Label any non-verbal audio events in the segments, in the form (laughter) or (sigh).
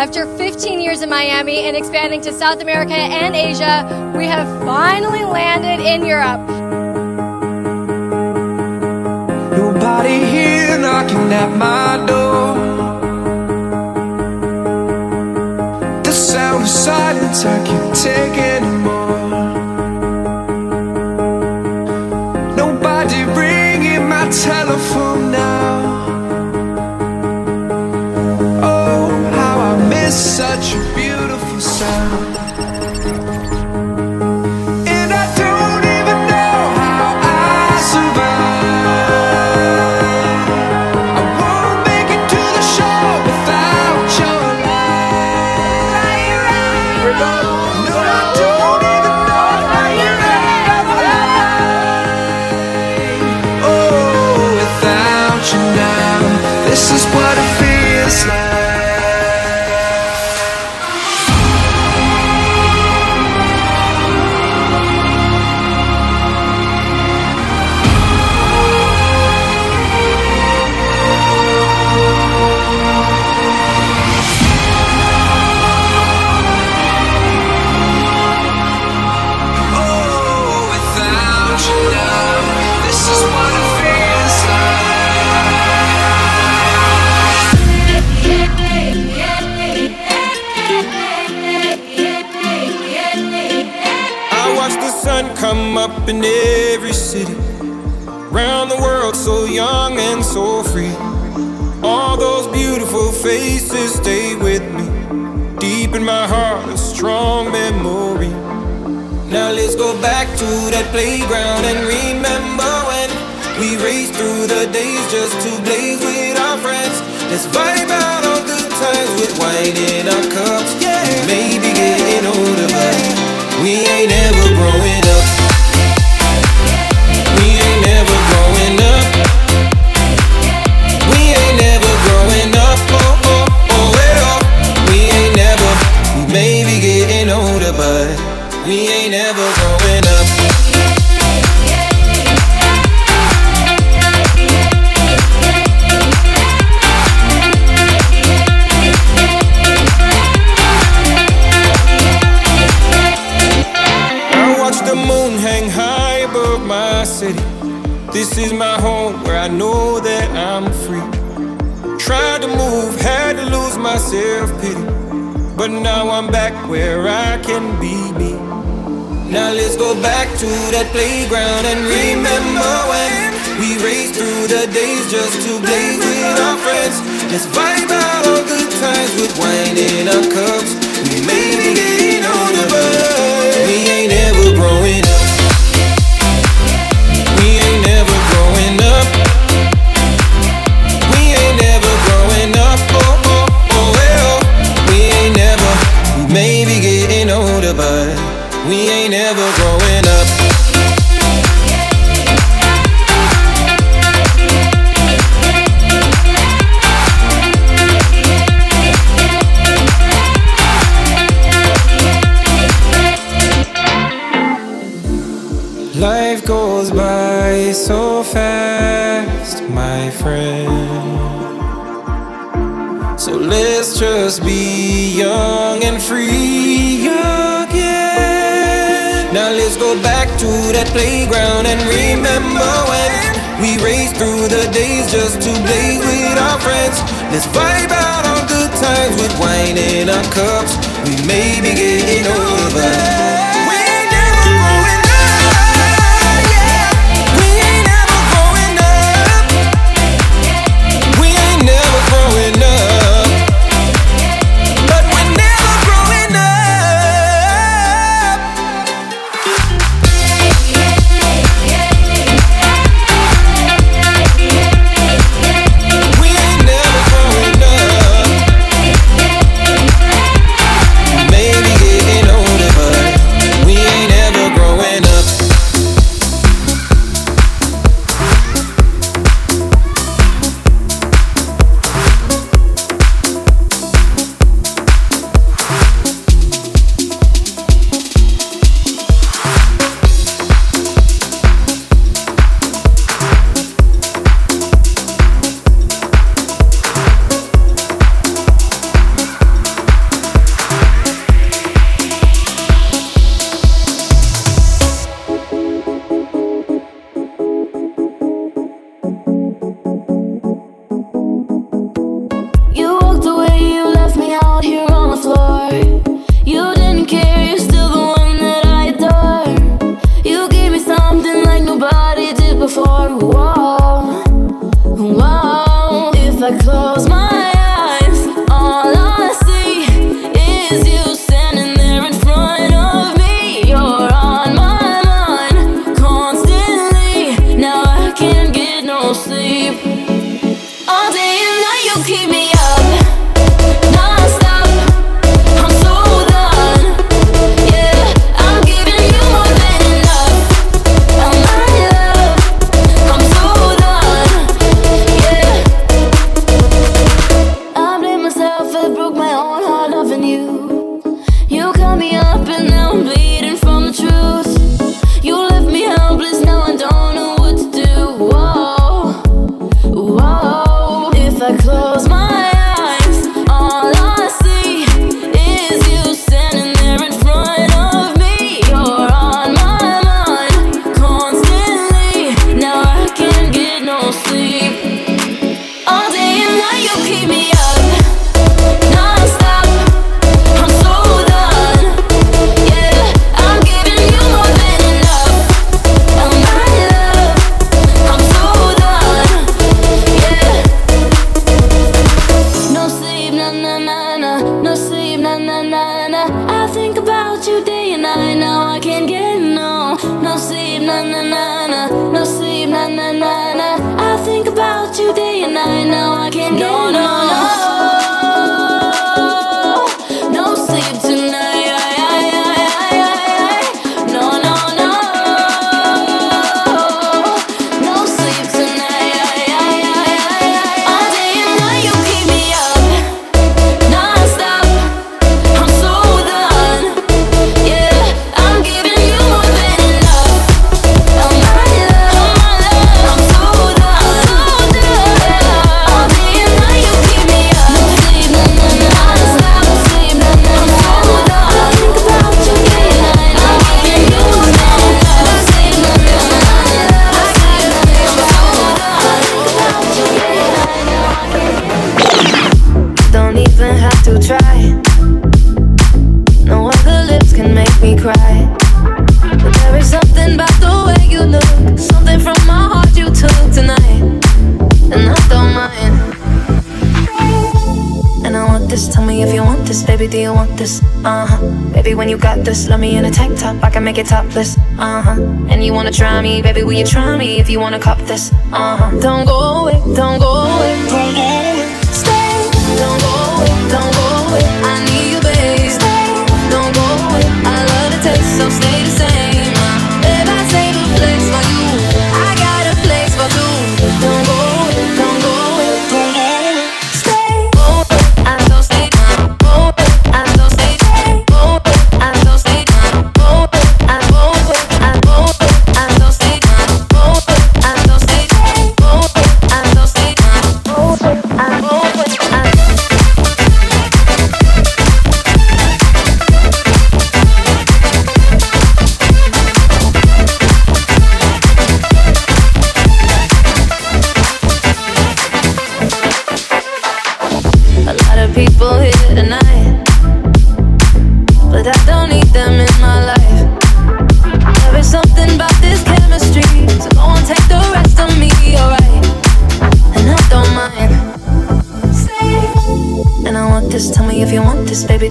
After 15 years in Miami and expanding to South America and Asia, we have finally landed in Europe. Nobody here knocking at my door. The sound of silence, I can't take it to that playground and remember when we raced through the days just to blaze with our friends. Let's vibe out on good times with wine in our cups. Yeah, maybe getting older, but we ain't ever growing up. But now I'm back where I can be me. Now let's go back to that playground and remember when we raced through the days just to play with our friends. Let's vibe out all good times with wine in our cups. Let's vibe out on good times with wine in our cups. We may be getting make it topless, uh huh. And you wanna try me, baby, will you try me if you wanna cop this, uh huh. Don't go away, don't go away, don't go away. Stay, don't go away, don't go away. I need you, babe. Stay, don't go away. I love the taste, so stay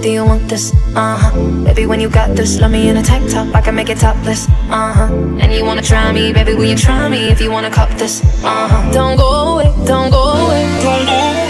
do you want this? Uh huh. Baby, when you got this, love me in a tank top, I can make it topless. Uh huh. And you wanna try me, baby, will you try me if you wanna cop this? Uh huh. Don't go away, don't go away, don't go away.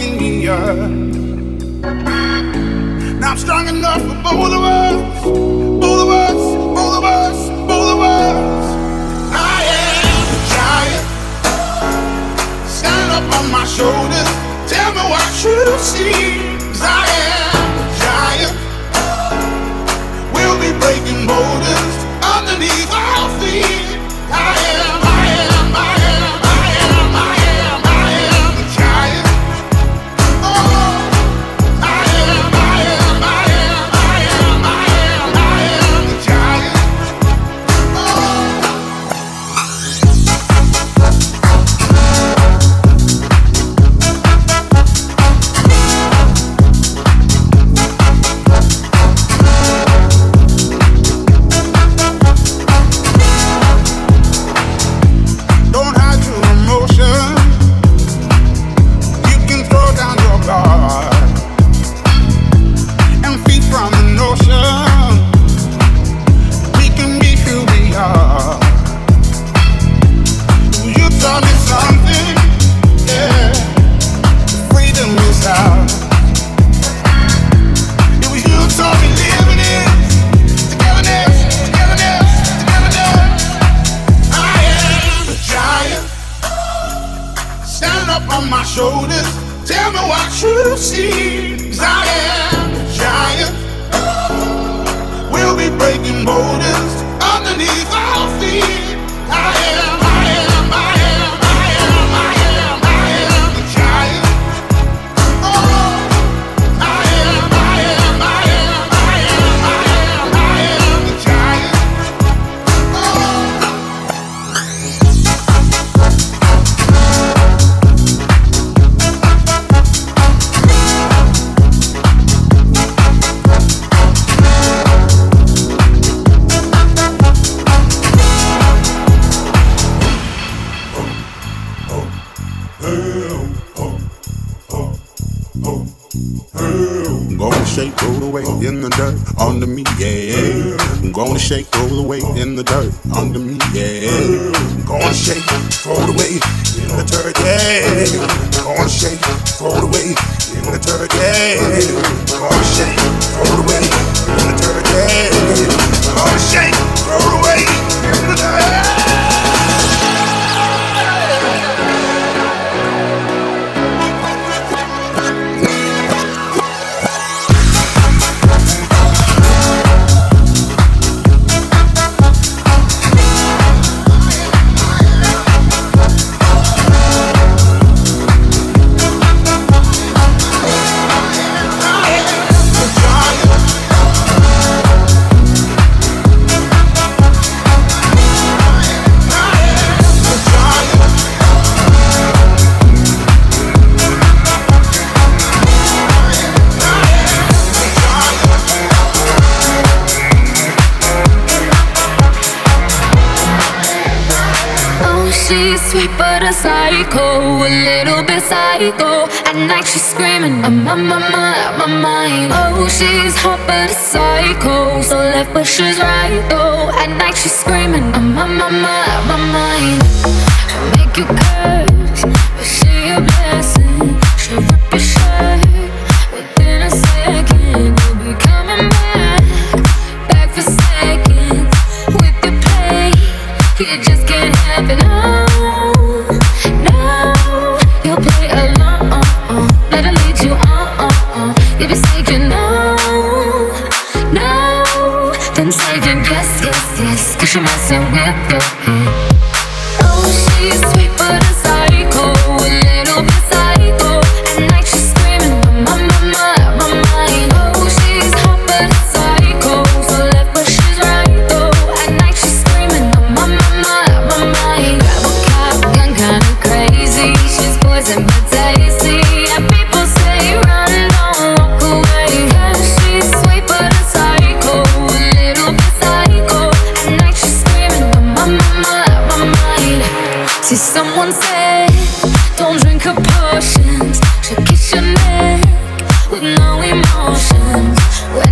holding. Now I'm strong enough for both of us, both of us, both of us, both of us. I am a giant. Stand up on my shoulders. Tell me what you see.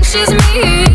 she's me.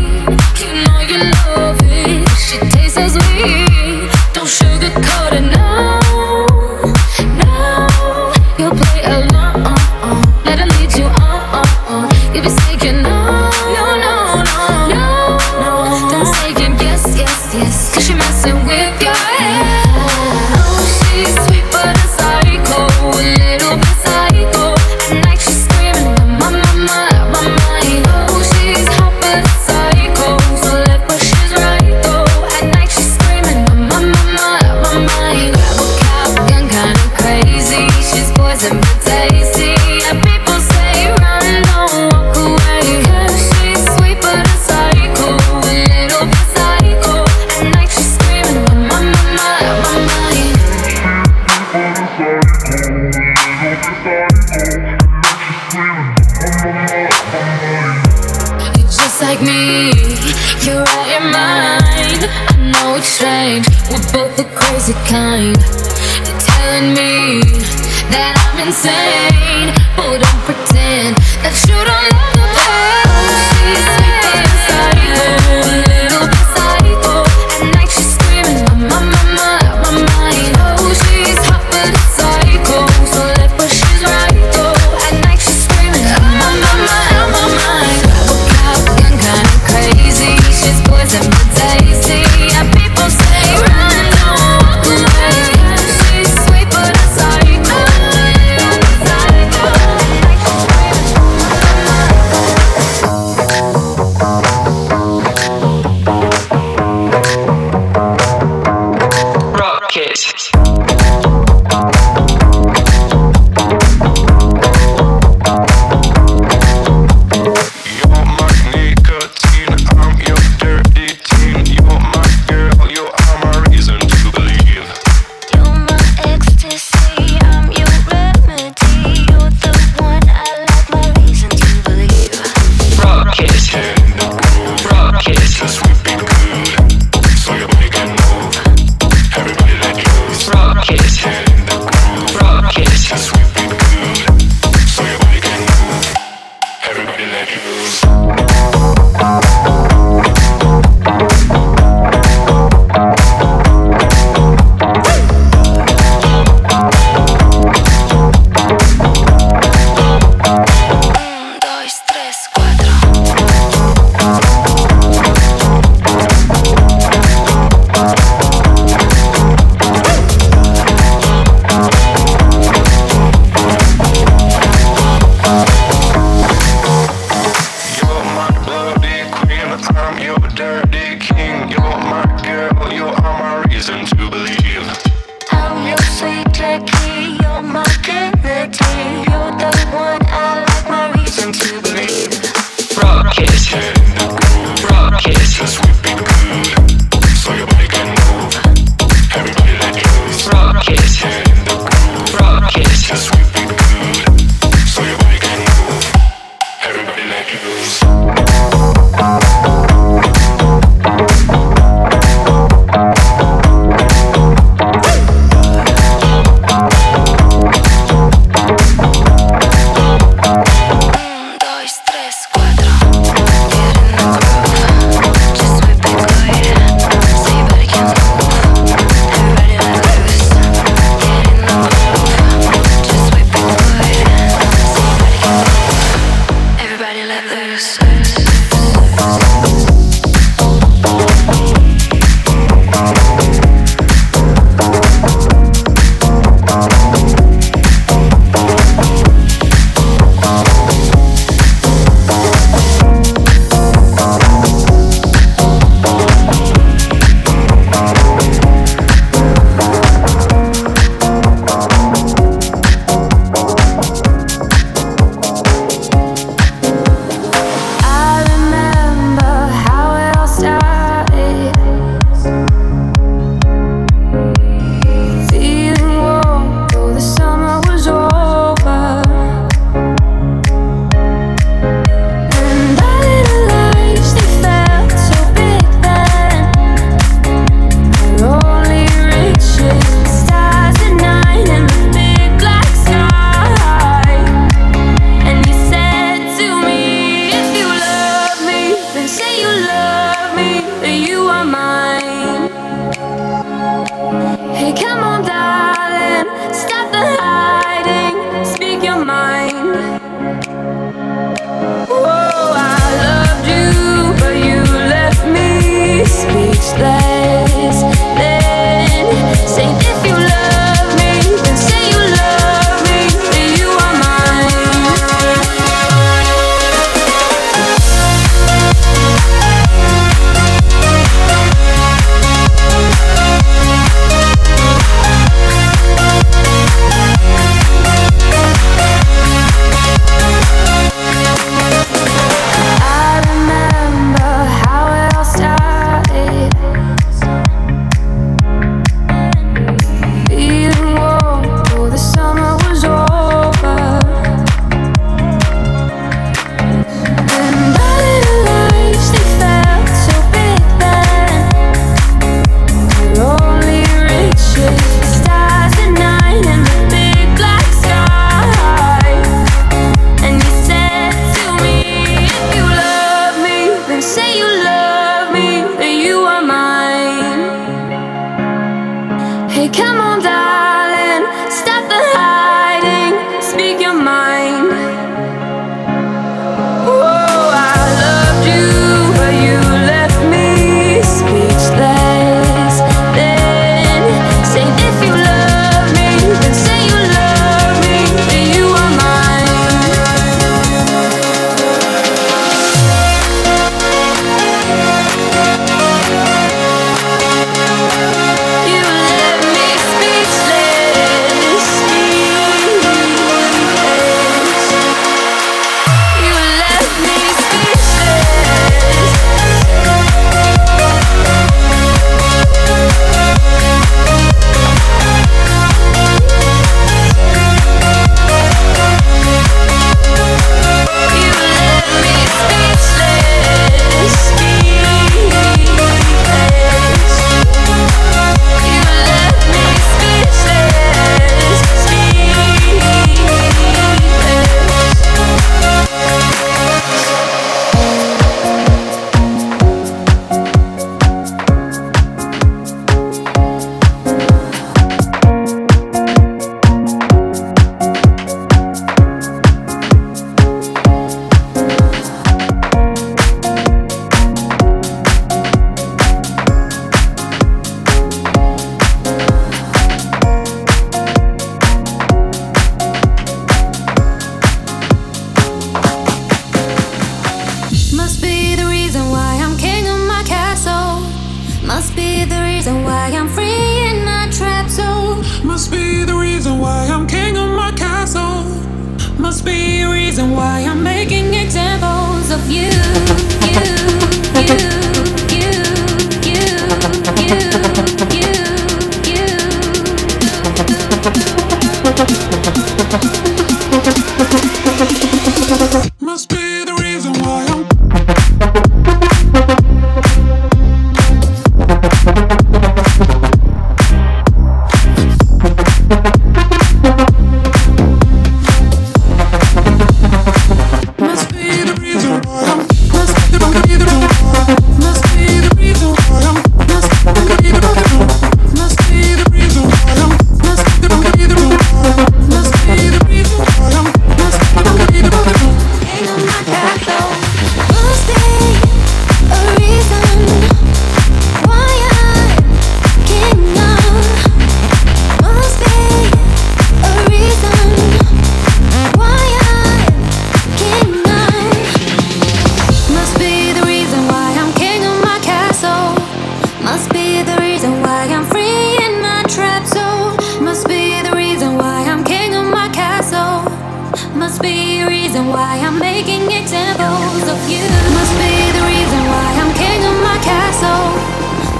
must be a reason why I'm making examples of you. Must be the reason why I'm king of my castle.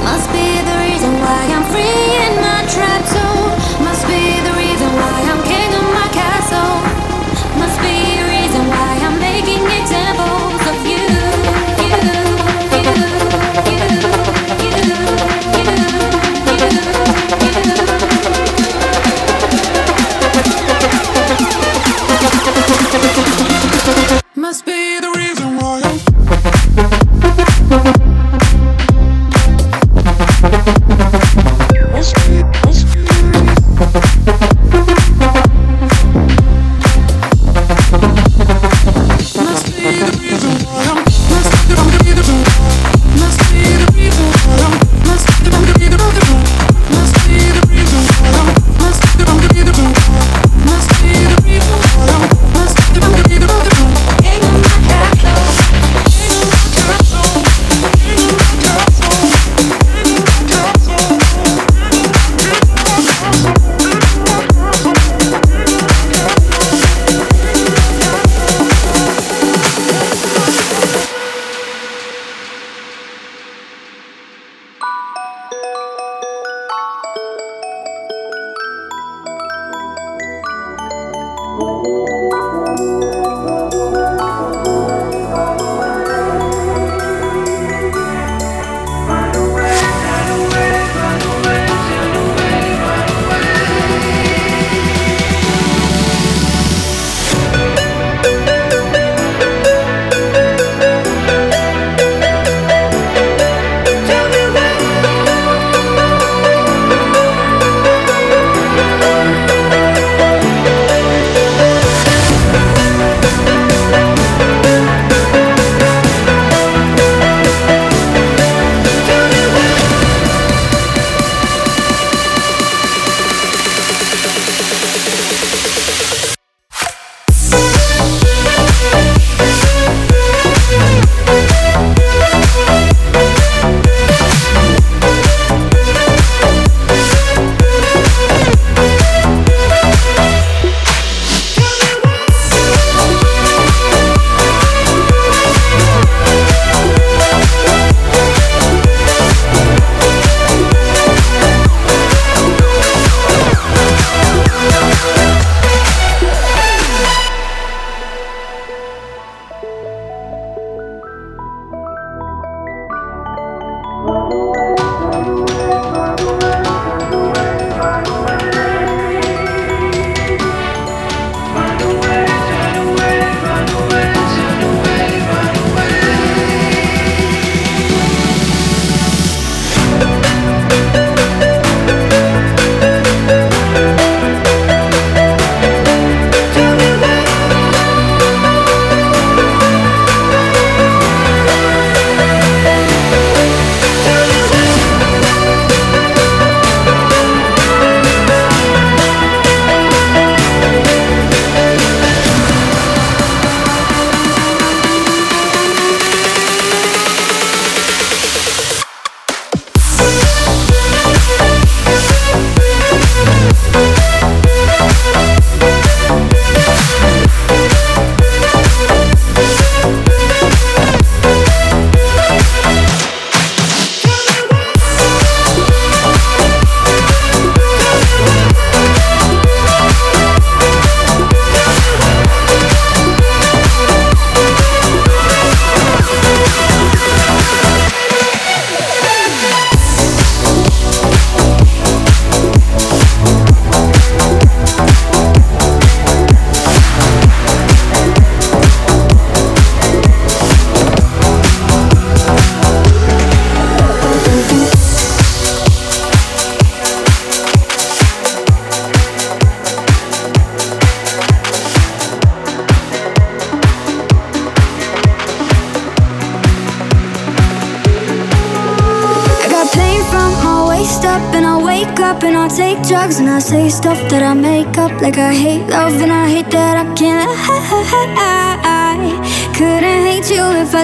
Must be the reason why I'm free in my trap zone. Must be the reason why I'm king of my castle. Must be a reason why I'm making examples.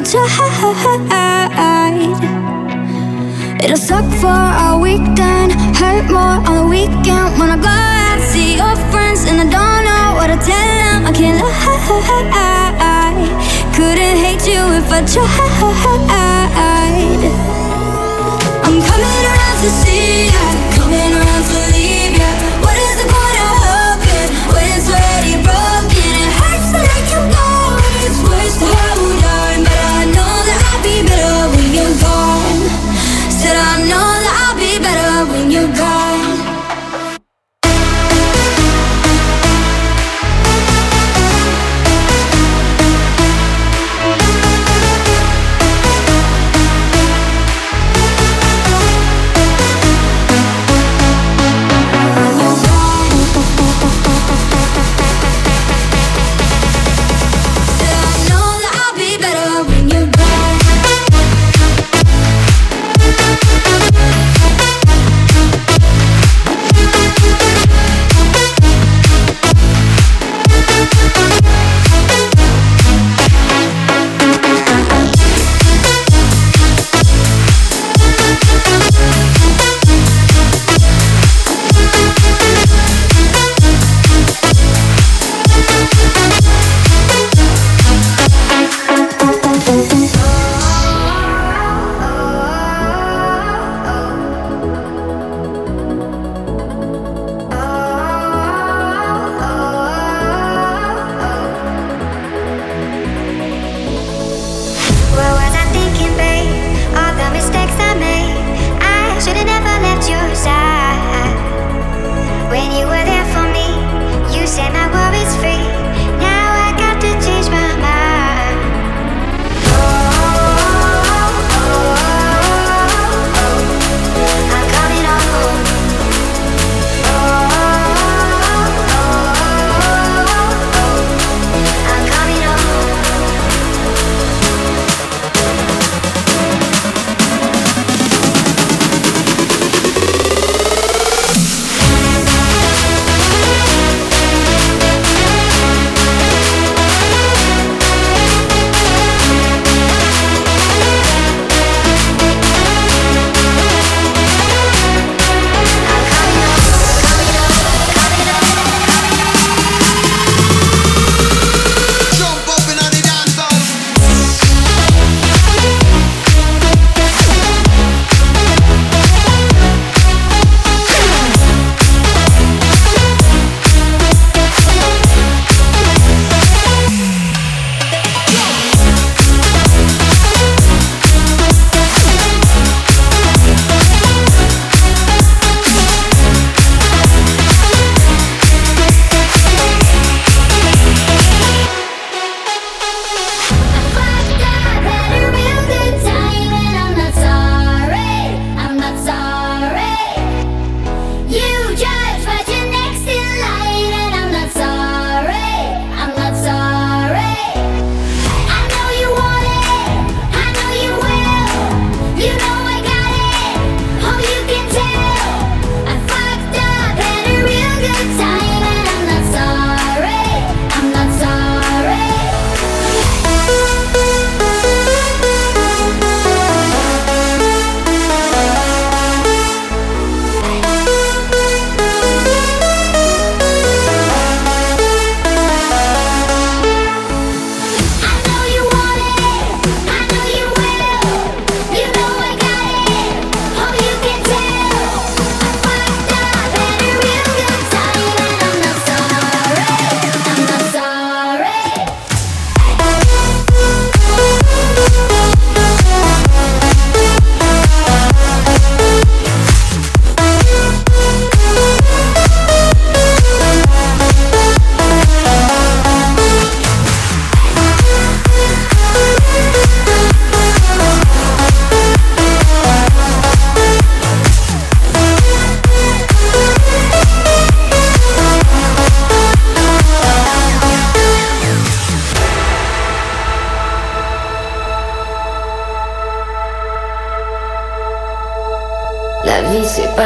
I tried. It'll suck for a weekend, hurt more on the weekend when I go out see your friends and I don't know what to tell them. I can't lie. Couldn't hate you if I tried. I'm coming around to see ya, coming around to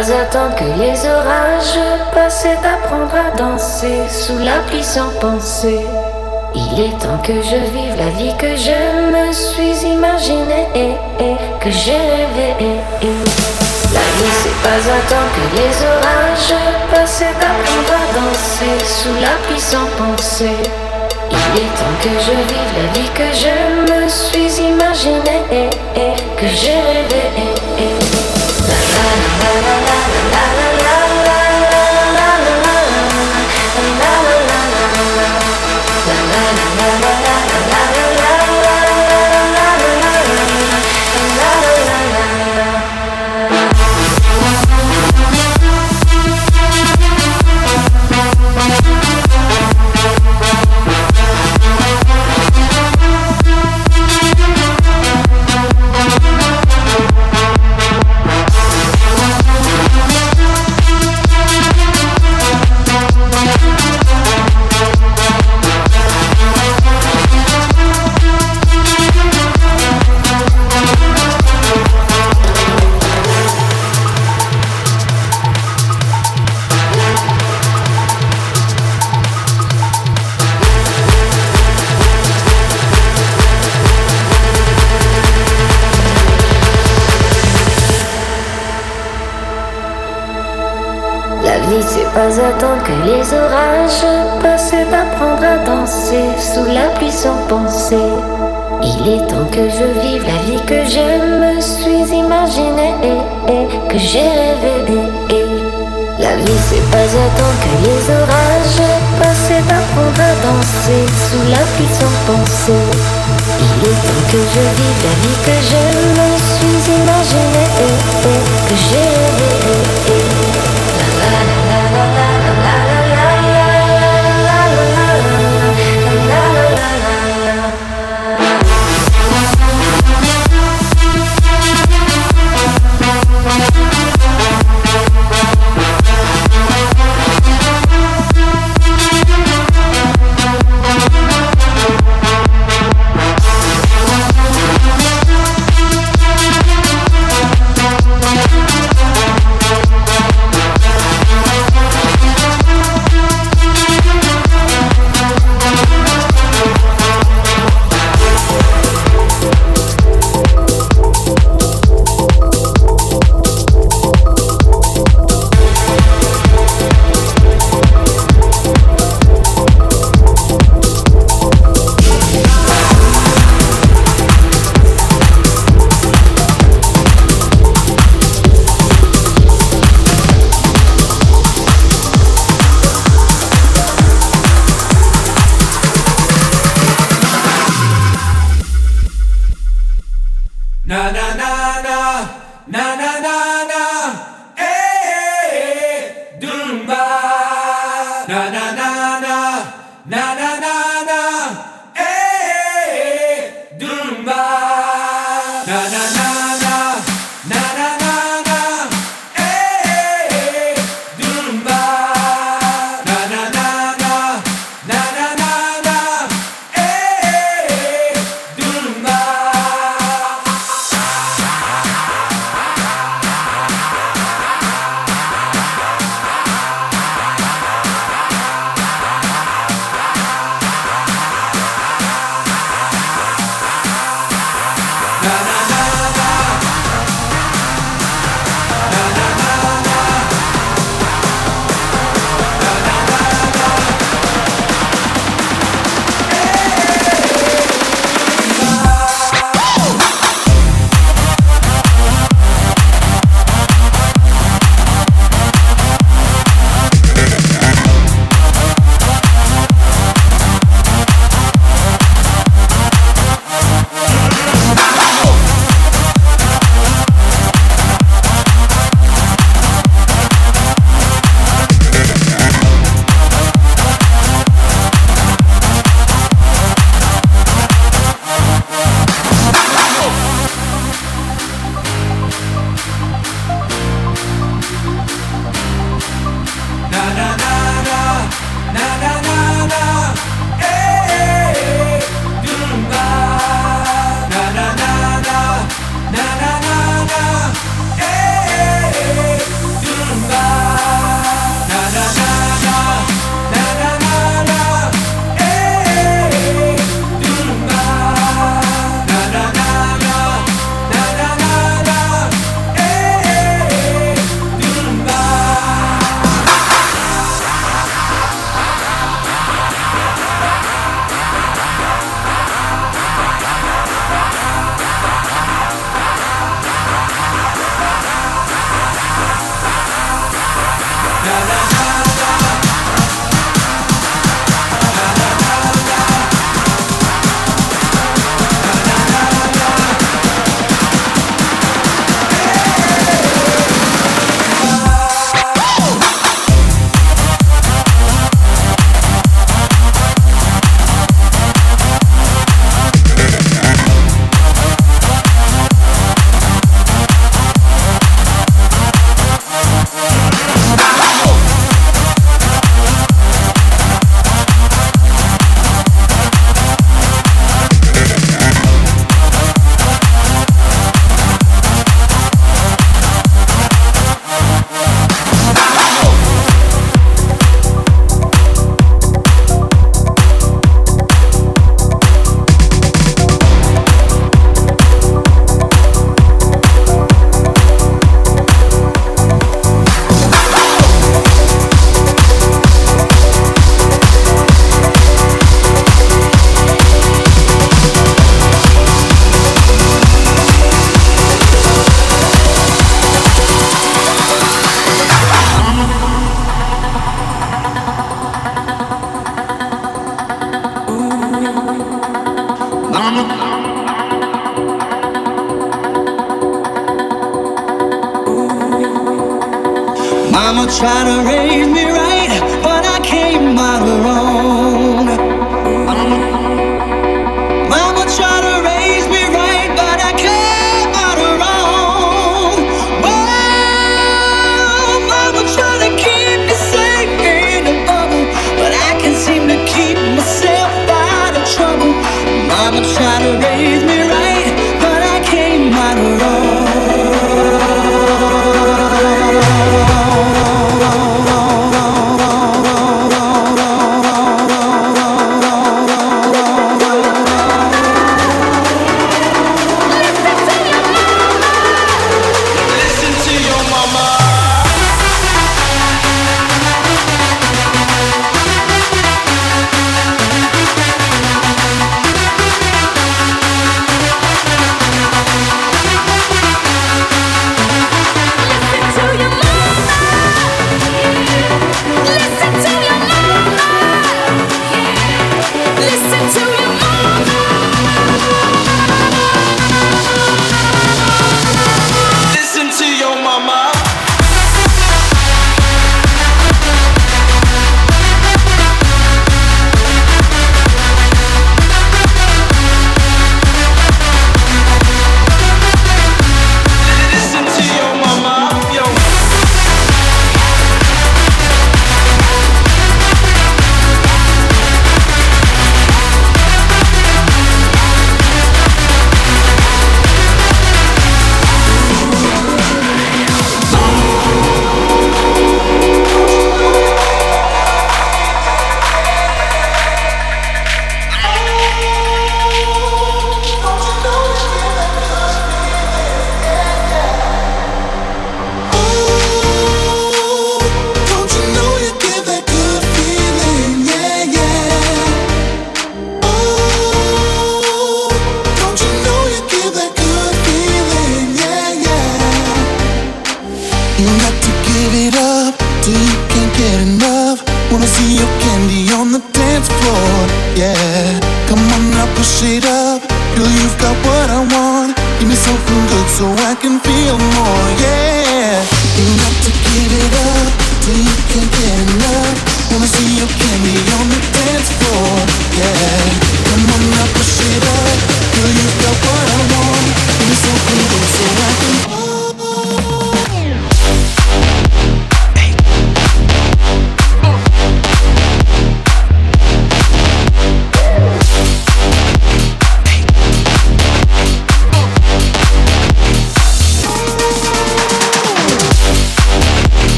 pas attendre que les orages passent d'apprendre à danser sous la pluie penser. Il est temps que je vive la vie que je me suis imaginée et, que j'ai rêvé. La vie c'est pas attendre que les orages passent d'apprendre à danser sous la pluie penser. Il est temps que je vive la vie que je me suis imaginée et, que j'ai rêvé. La la la la attendre que les orages passent d'apprendre à danser sous la pluie sans penser. Il est temps que je vive la vie que je me suis imaginée et, que j'ai rêvé. La vie c'est pas attendre que les orages passent d'apprendre à danser sous la pluie sans penser. Il est temps que je vive la vie que je me suis imaginée et, que j'ai rêvé.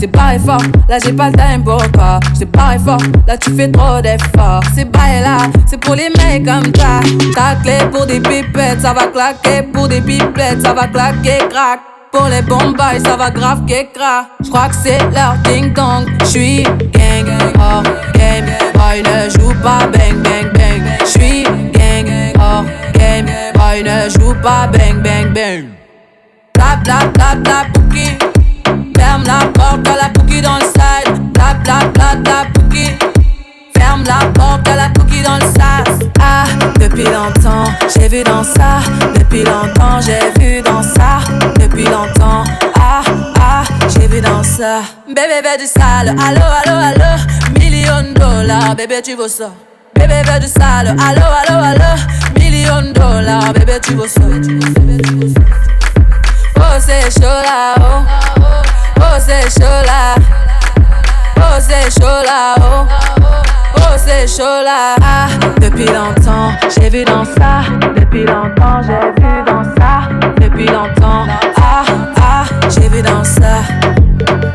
C'est pas fort, là j'ai pas le time pour pas. C'est pas fort, là tu fais trop d'efforts. C'est bail là, c'est pour les mecs comme ça. Ta clé pour des pipettes, ça va claquer pour des pipettes, ça va claquer crack. Pour les bombes ça va grave que crack. J'crois que c'est leur ding dong, j'suis gang. Oh. ça, depuis longtemps, j'ai vu dans ça, depuis longtemps. Ah, ah, j'ai vu dans ça. Bébé, bébé du sale, allô, allô, allô, million dollars, bébé, tu veux ça. Bébé, bébé du sale, allô, allô, allô, million dollars, bébé, tu veux ça. Oh, c'est chaud là, oh, oh, c'est chaud là, oh, c'est chaud là, oh. Oh, c'est chaud là. Ah, depuis longtemps, j'ai vu dans ça. Depuis longtemps, j'ai vu dans ça. Depuis longtemps, ah, ah, j'ai vu dans ça.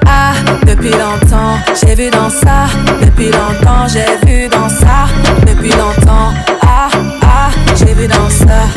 Ah, depuis longtemps, j'ai vu dans ça. Depuis longtemps, j'ai vu dans ça. Depuis longtemps, ah, ah, j'ai vu dans ça.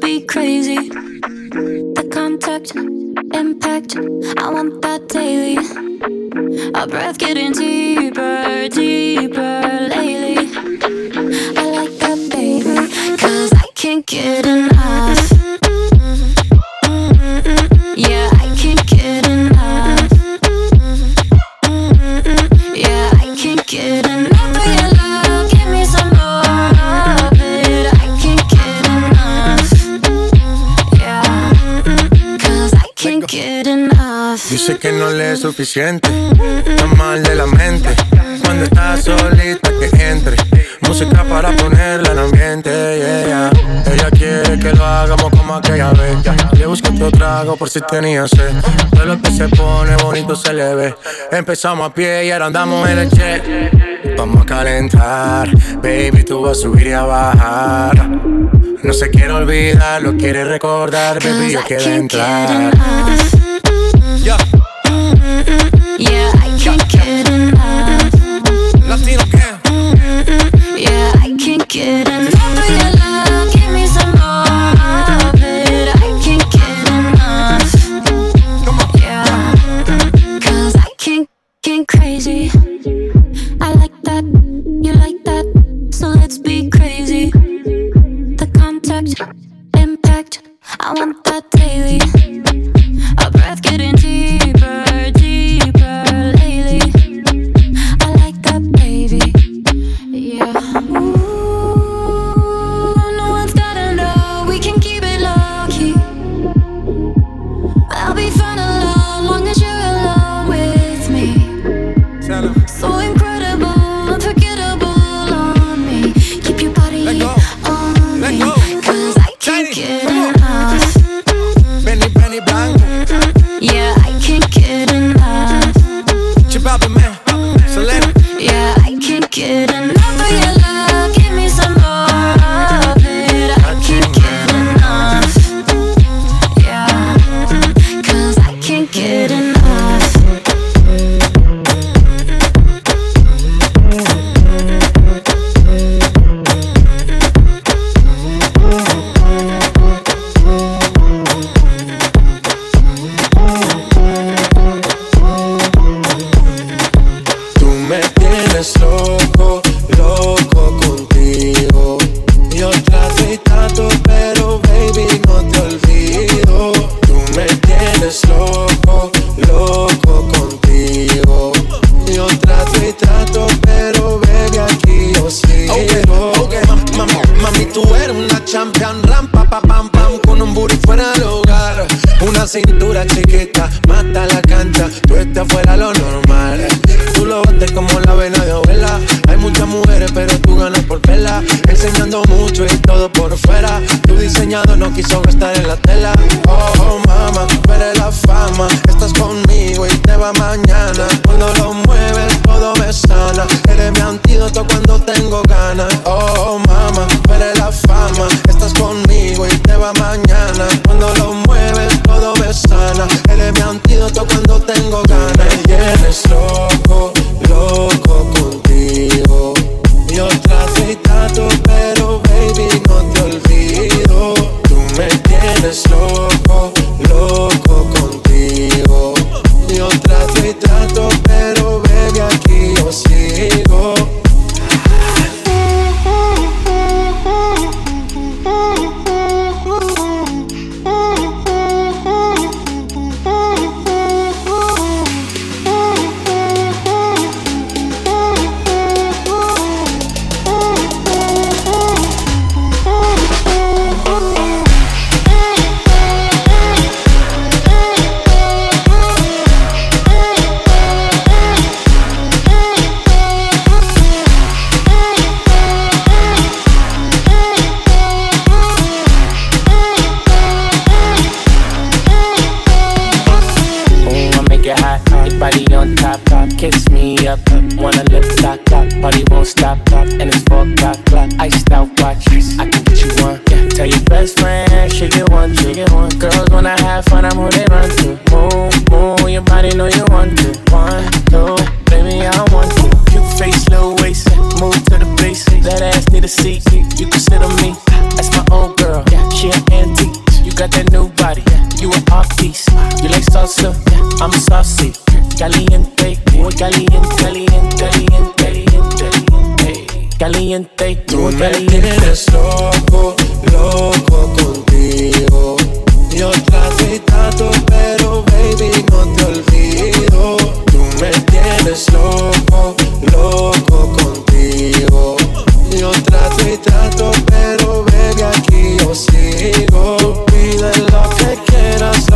be crazy. The contact, impact, I want that daily. Our breath getting deeper, deeper lately. I like that, baby, cause I can't get enough. Dice que no le es suficiente, está mal de la mente. Cuando está solita que entre, música para ponerla en ambiente. Yeah. Ella quiere que lo hagamos como aquella vez. Le busco otro trago por si tenía sed. Todo lo que se pone bonito se le ve. Empezamos a pie y ahora andamos en el jet. Vamos a calentar, baby, tú vas a subir y a bajar. No se quiere olvidar, lo quiere recordar, baby, yo quiero entrar. Yeah, I can't get enough. Latino Yeah, I can't get enough of your love. Give me some more of it. I can't get enough. Yeah, 'cause I can't get crazy. I like that, you like that, so let's be crazy. The contact, impact, I want that daily. Friend, shake it one, shake it one. Girls wanna have fun, I'm who they run to. Move, move, your body know you want to. One, two, baby, I want to. Cute face, little waist, move to the base. That ass need a seat. You can sit on me. That's my old girl. Yeah, she an antique. You got that new body. You an art piece. You like salsa? I'm saucy. Caliente, muy caliente, caliente, caliente, caliente, caliente, Tú me tienes loco, loco contigo. Yo trato y trato, pero baby no te olvido. Tú me tienes loco, loco contigo. Yo trato y trato, pero baby aquí yo sigo. Pide lo que quieras,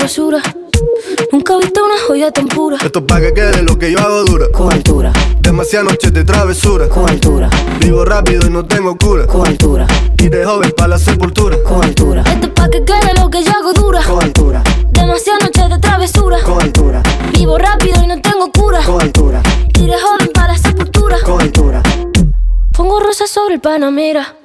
sabrosura. Nunca he visto una joya tan pura. Esto es pa' que quede lo que yo hago dura. Con altura. Demasiadas noches de travesura. Con altura. Vivo rápido y no tengo cura. Con altura. Y de joven pa' la sepultura. Con altura. Esto es pa' que quede lo que yo hago dura. Con altura. Demasiadas noches de travesura. Con altura. Vivo rápido y no tengo cura. Con altura. Y de joven pa' la sepultura. Con altura. Pongo rosas sobre el Panamera.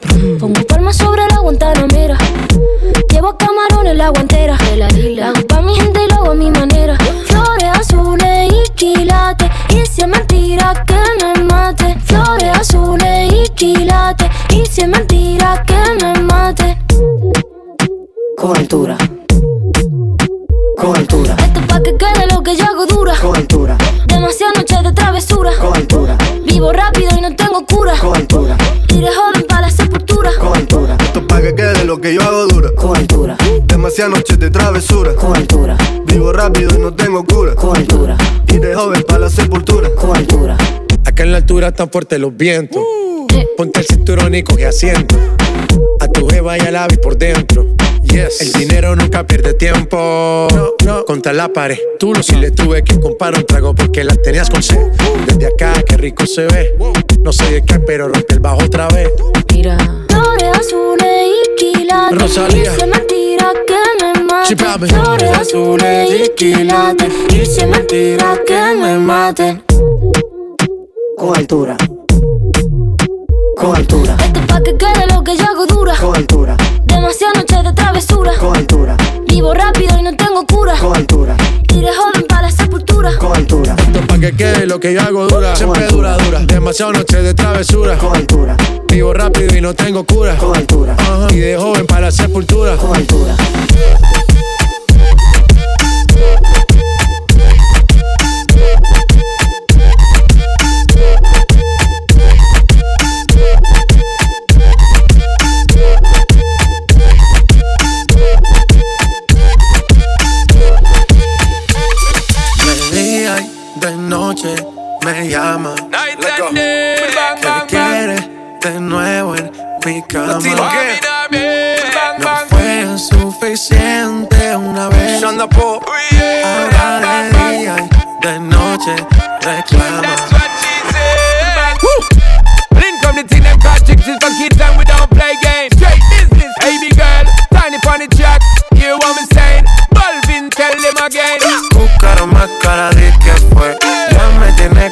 La altura están fuertes los vientos. Ponte el cinturón y coge asiento. A tu jeva y al ave por dentro. Yes. El dinero nunca pierde tiempo. No, no. Contra la pared. Tú no si le tuve que comprar un trago porque la tenías con sed. Desde acá, qué rico se ve. No sé de qué, pero rompe el bajo otra vez. Mira. Flores azules y quilates. Rosalía. Es mentira que me mate. Flores azules y quilates. Es mentira que me mate. Con altura. Con altura. Esto es pa' que quede lo que yo hago dura. Con altura. Demasiadas noches de travesura. Con altura. Vivo rápido y no tengo cura. Con altura. Y de joven pa' la sepultura. Con altura. Esto pa' que quede lo que yo hago dura. Siempre dura, dura. Demasiado noche de travesura. Con altura. Vivo rápido y no tengo cura. Con altura. Ajá. Y de joven para la sepultura. Con altura. Me llama. Que quiere de nuevo en mi cama. No fue suficiente una vez. Ahora de día y de noche reclama. Come the thing them call chicks is for kids and we don't play games. Straight business, baby girl, tiny the track. Hear what me saying? Balvin, tell them again. Buscaron más cara de que fue.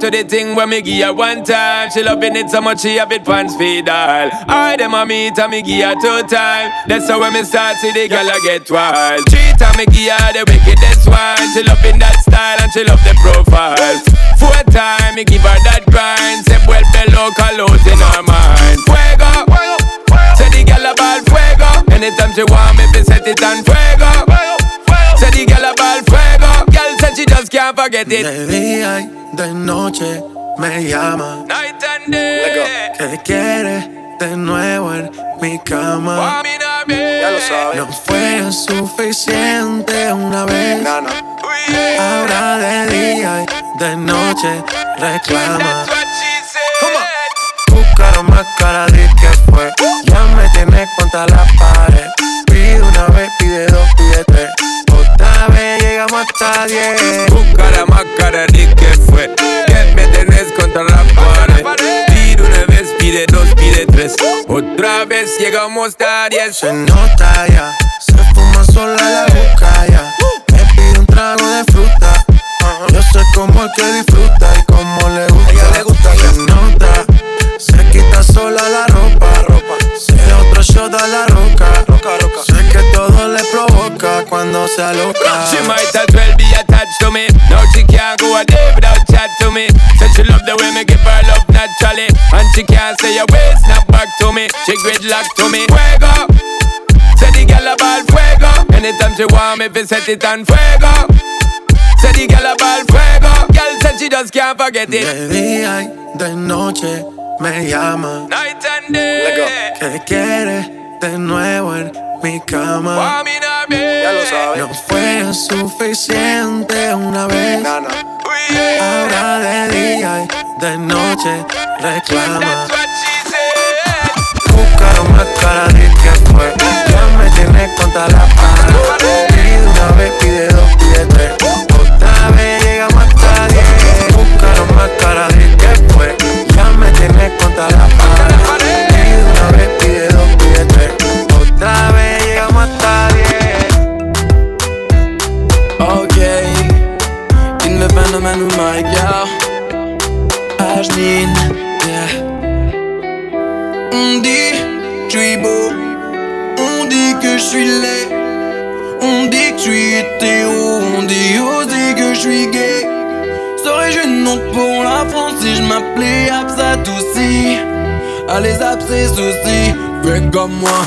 To the thing when me give her one time. She loving it so much she have it pants feed all. I them a meet and me give her two time. That's how when me start see the girl I get wild. Three time me give her the wickedest one. She loving that style and she love the profile. Four time me give her that grind. Say well below colors in her mind. Fuego, say the girl about fuego. Anytime she want me, be set it on fuego. Say the girl about fuego. Girl said she just can't forget it. De día y de noche me llama. Night and day. Que quiere de nuevo en mi cama. Ya lo sabes. No fue suficiente una vez. Ahora de día y de noche reclama. Buscaron más cara de que fue. Ya me tienes contra la pared. Pide una vez, pide dos, pide tres. Llegamos hasta diez. Buscara más cara de que fue. Que me tenés contra la pared. Pide una vez, pide dos, pide tres. Otra vez llegamos a diez. Se nota ya, se fuma sola la boca ya. Me pide un trago de fruta. Yo sé cómo es que disfruta y cómo le gusta. Ella le gusta, se nota. Se quita sola la ropa. ropa. Se otro shot a la roca. roca, roca. todo le provoca cuando se aloca. She might as well be attached to me. Now she can't go a day without chat to me. Said she love the way me give her love naturally. And she can't say a word, snap back to me. She gridlock to me. Fuego. Said the gal about fuego. Anytime she want me, fi set it on fuego. Said the gal about fuego. Girl said she just can't forget it. De día y de noche me llama. Night and day. Oh, que quiere de nuevo en mi cama. Ya lo sabes. No fue suficiente una vez. Ahora de día y de noche reclama. Tu cara más cara de que fue. Ya me tienes contra la paja. Pide una vez, pide dos, pide tres. Otra vez llega más tarde. Tu cara más cara de que fue. Ya me tienes contra la. On dit que suis beau. On dit que je suis laid. On dit que je suis hétéro On dit aussi que je suis gay. Serais-je une honte pour la France Si je m'appelais Absat aussi Allez Abs c'est ceci Fais comme moi.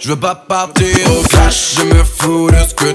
Je veux pas partir au clash, je me fous de ce que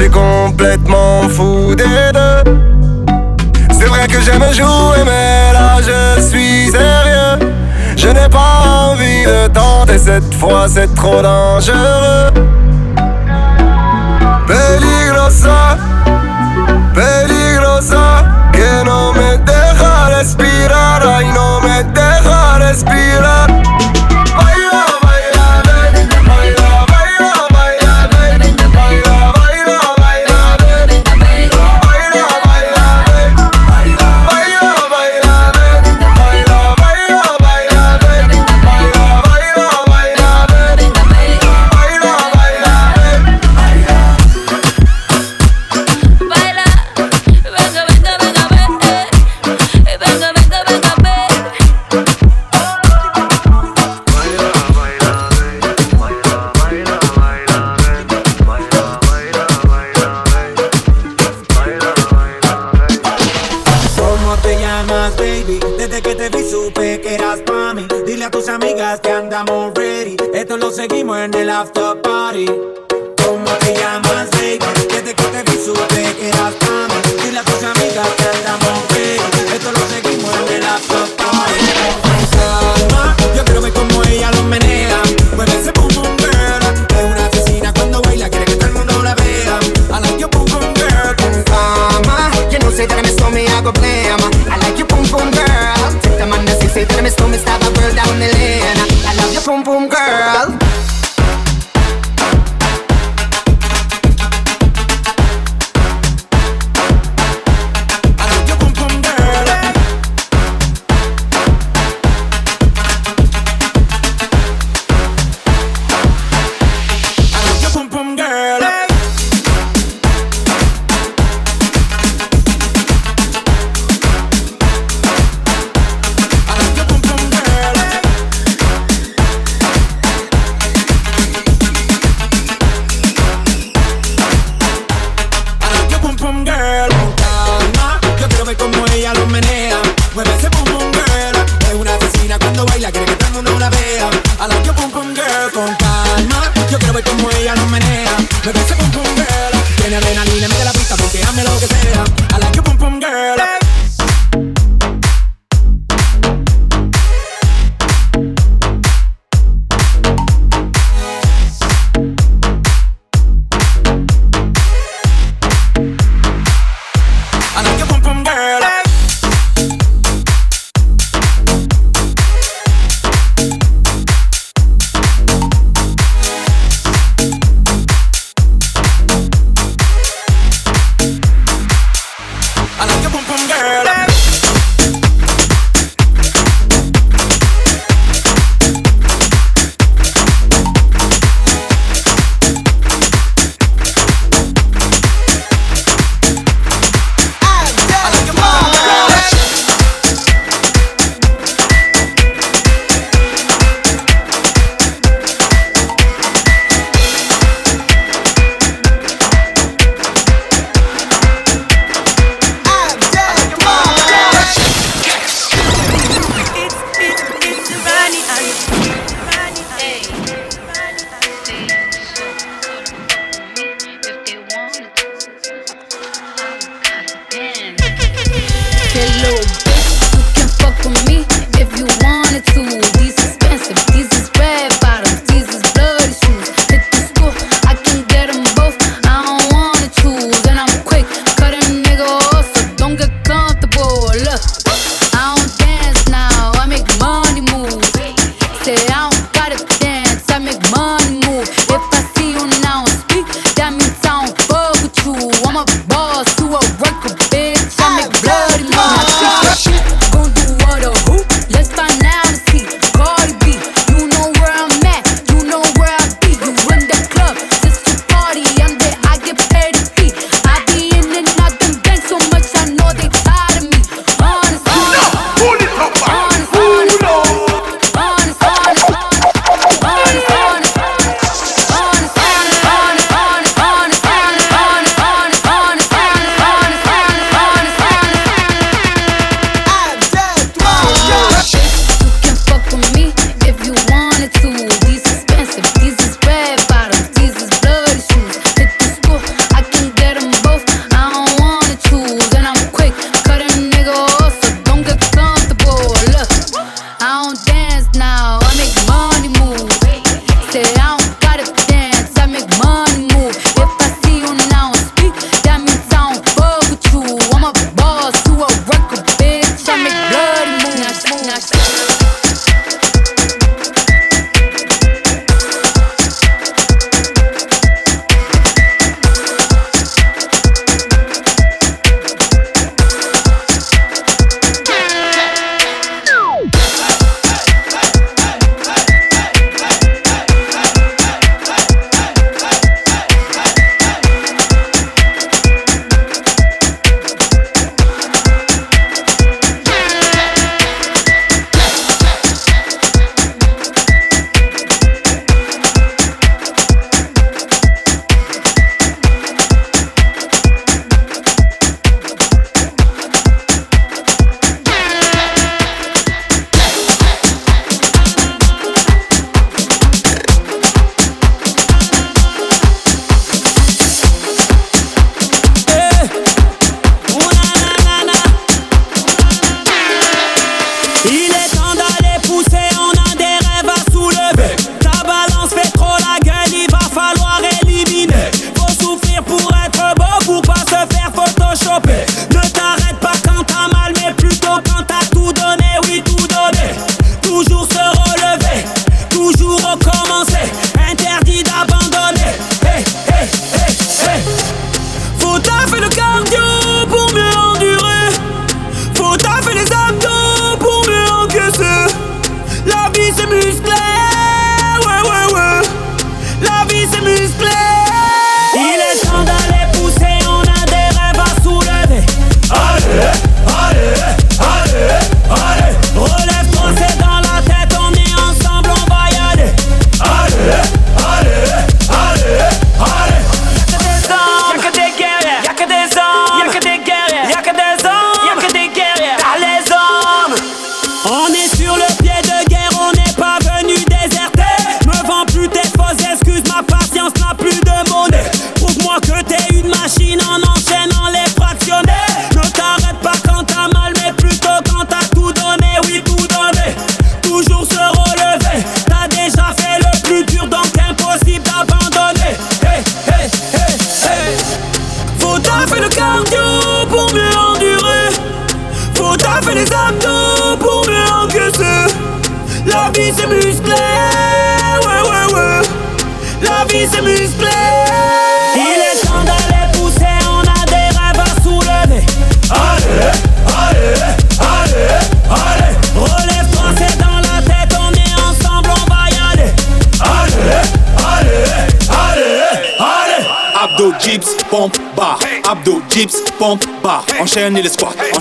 suis complètement fou des deux. C'est vrai que j'aime jouer, mais là je suis sérieux. Je n'ai pas envie de tenter cette fois, c'est trop dangereux. Peligrosa, peligrosa, que no me deja respirar, ay no me deja respirar.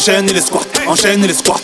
Enchaîne les squats, enchaîne les squats,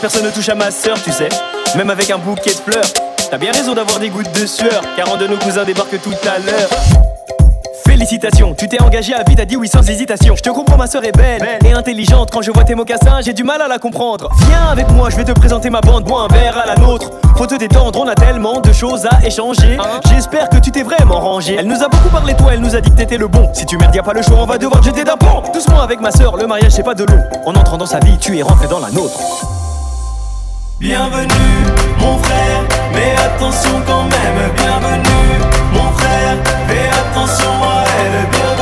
personne ne touche à ma sœur, tu sais. Même avec un bouquet de fleurs. T'as bien raison d'avoir des gouttes de sueur, car un de nos cousins débarque tout à l'heure. Félicitations, tu t'es engagé à vie, t'as dit oui sans hésitation. Je te comprends, ma sœur est belle et intelligente. Quand je vois tes mocassins, j'ai du mal à la comprendre. Viens avec moi, je vais te présenter ma bande, bois un verre à la nôtre. Faut te détendre, on a tellement de choses à échanger. J'espère que tu t'es vraiment rangé. Elle nous a beaucoup parlé, toi, elle nous a dit que t'étais le bon. Si tu merdes, y a pas le choix, on va devoir te jeter d'un pont. Doucement avec ma sœur, le mariage c'est pas de l'eau. En entrant dans sa vie, tu es rentré dans la nôtre. Bienvenue, mon frère, mais attention quand même. Bienvenue, mon frère, fais attention à elle.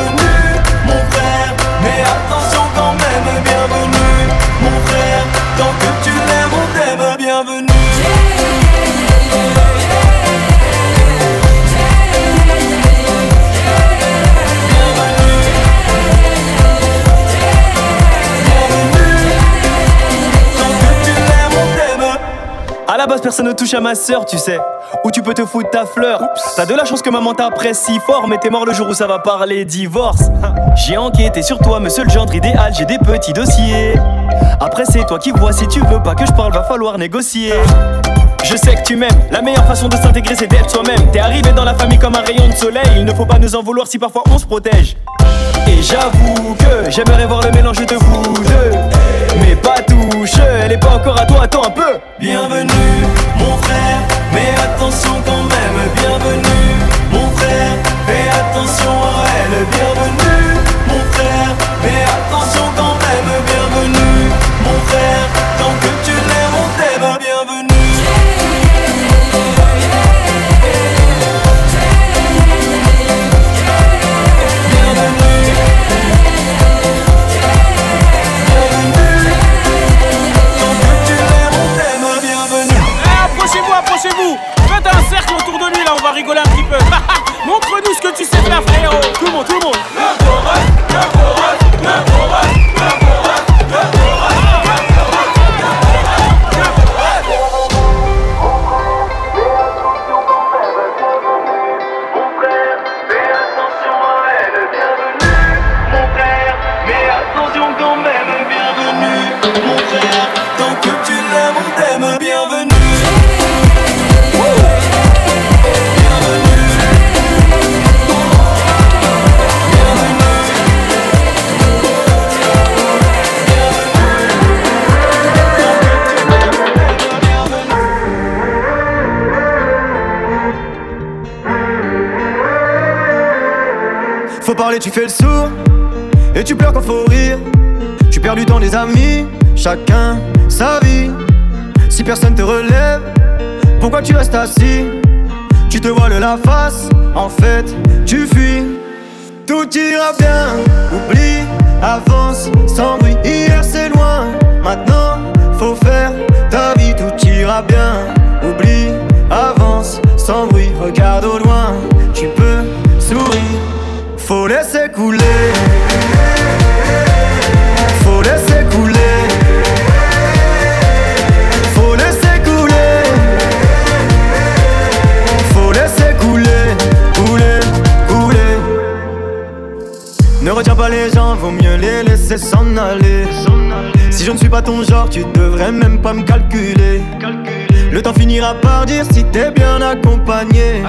À la base, personne ne touche à ma sœur, tu sais. Ou tu peux te foutre ta fleur. T'as de la chance que maman t'apprécie fort, mais t'es mort le jour où ça va parler divorce. (laughs) J'ai enquêté sur toi, monsieur le gendre idéal, j'ai des petits dossiers. Après, c'est toi qui vois, si tu veux pas que je parle, va falloir négocier. Je sais que tu m'aimes, la meilleure façon de s'intégrer c'est d'être soi-même. T'es arrivé dans la famille comme un rayon de soleil, il ne faut pas nous en vouloir si parfois on se protège. Et j'avoue que j'aimerais voir le mélange de vous deux. Mais pas touche, elle est pas encore à toi, attends un peu. Bienvenue, mon frère, mais attention quand même. Bienvenue, mon frère, fais attention à elle. Bienvenue, 가세요. 두모 두모 Tu fais le sourd. Et tu pleures quand faut rire. Tu perds du temps des amis. Chacun sa vie. Si personne te relève, pourquoi tu restes assis? Tu te voiles la face. En fait, tu fuis. Tout ira bien. Oublie, avance sans bruit. Hier c'est loin. Maintenant, faut faire ta vie. Tout ira bien. Oublie, avance sans bruit. regarde au loin, Faut laisser couler. Faut laisser couler. Faut laisser couler. Faut laisser couler, couler, couler. Ne retiens pas les gens, vaut mieux les laisser s'en aller. Si je ne suis pas ton genre, tu devrais même pas me calculer. Le temps finira par dire si t'es bien accompagné.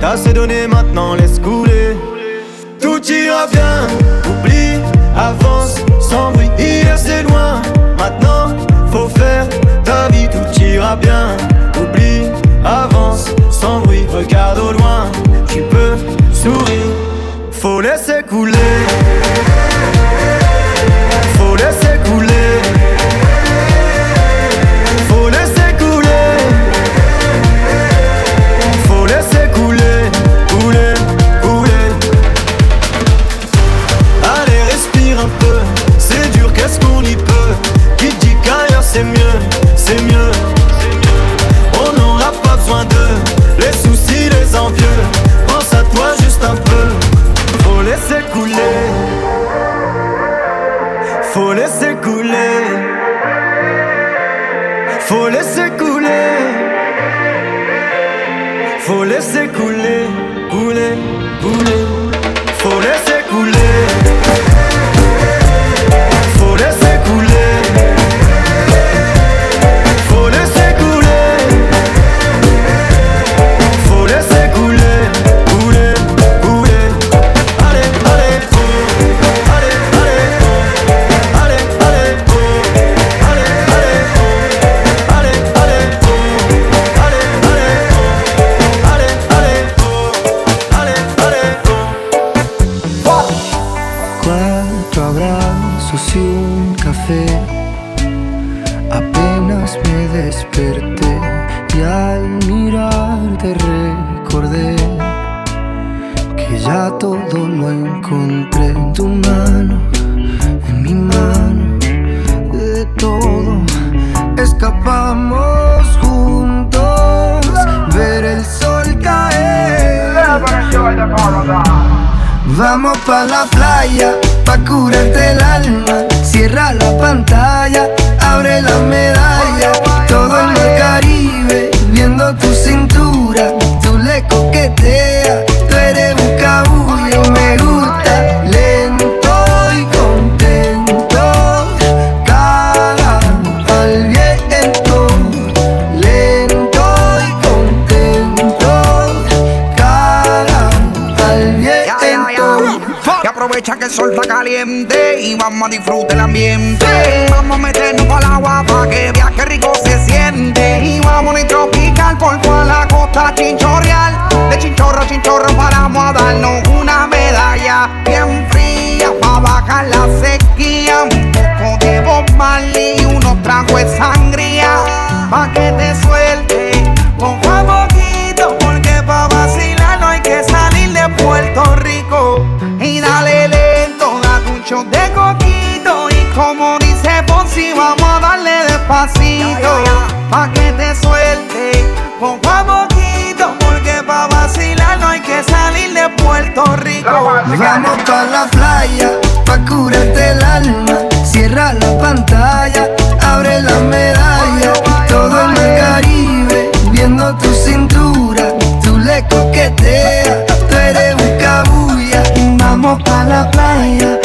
T'as assez donné, maintenant laisse couler. Tout ira bien, oublie, avance sans bruit. Hier c'est loin, maintenant faut faire ta vie. Tout ira bien, oublie, avance sans bruit. Regarde au loin, tu peux sourire. Faut laisser couler. Vamos pa la playa, pa curarte el alma. Cierra la pantalla, abre la medalla. Todo en el Caribe, viendo tu cintura. Tú le coqueteas, sol está caliente y vamos a disfrutar el ambiente. Vamos a meternos el agua para que que rico se siente. Y vamos a tropical por toda la costa chinchorreal. De chinchorro a chinchorro paramos a darnos una medalla bien fría para bajar la sequía. Un poco de Bob y unos tragos de sangría. Pa' que te suelte poco de coquito Y como dice Fonsi, vamos a darle despacito Pa' que te suelte poco a poquito Porque pa' vacilar no hay que salir de Puerto Rico Vamos pa' la playa, pa' curarte el alma. Cierra la pantalla, abre la medalla. Todo en el Caribe, viendo tu cintura. Tú le coqueteas, tú eres un cabulla. Vamos pa' la playa,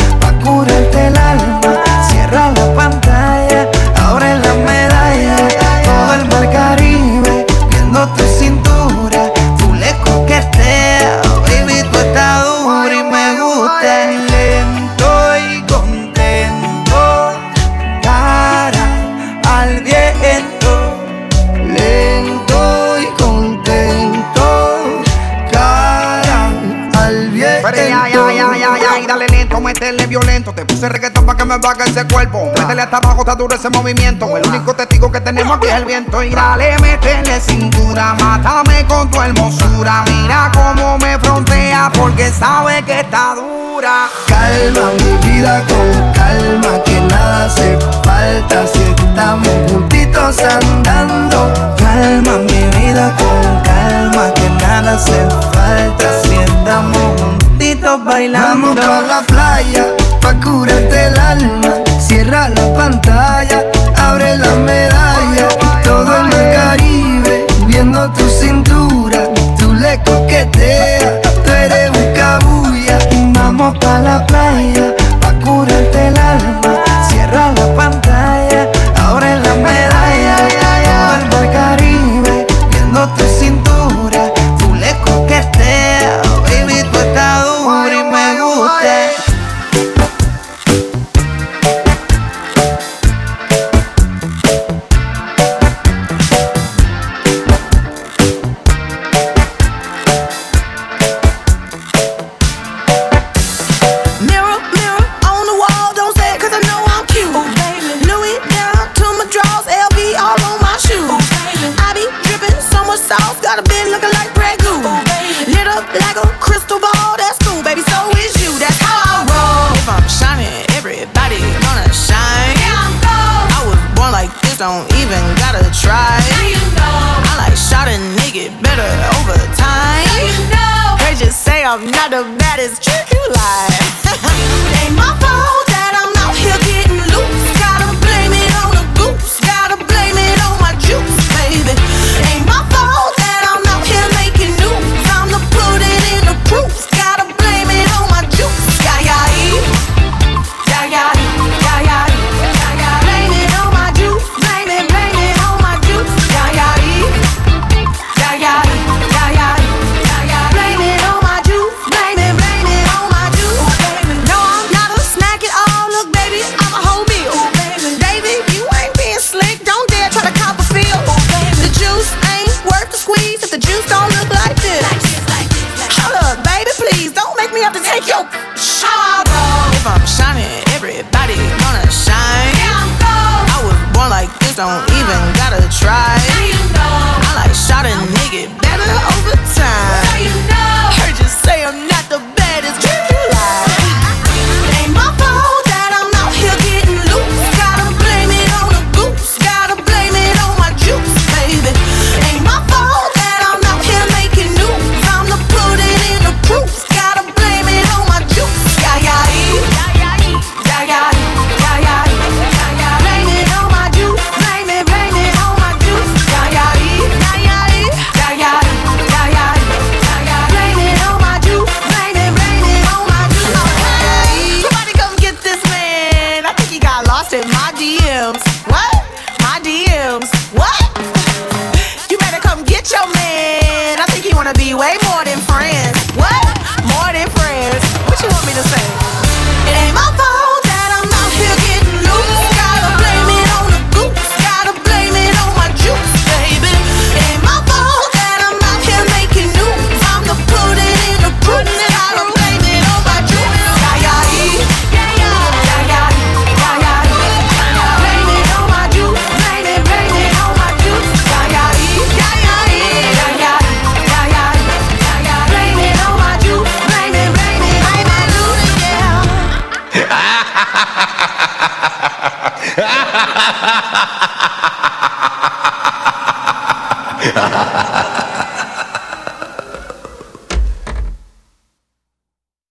Ese reggaetón pa' que me vaga ese cuerpo. Ah. Métele hasta abajo, está duro ese movimiento. El ah. único testigo que tenemos aquí es el viento. Y dale, métele cintura, mátame con tu hermosura. Mira cómo me frontea porque sabe que está dura. Calma mi vida con calma, que nada hace falta si estamos juntitos andando. Calma mi vida con calma, que nada hace falta si estamos juntitos bailando. Vamos para la playa pa' curarte el alma. Cierra la pantalla, abre la medalla. Todo en el Caribe, viendo tu cintura. Tú le coqueteas, tú eres un. Vamos pa' la playa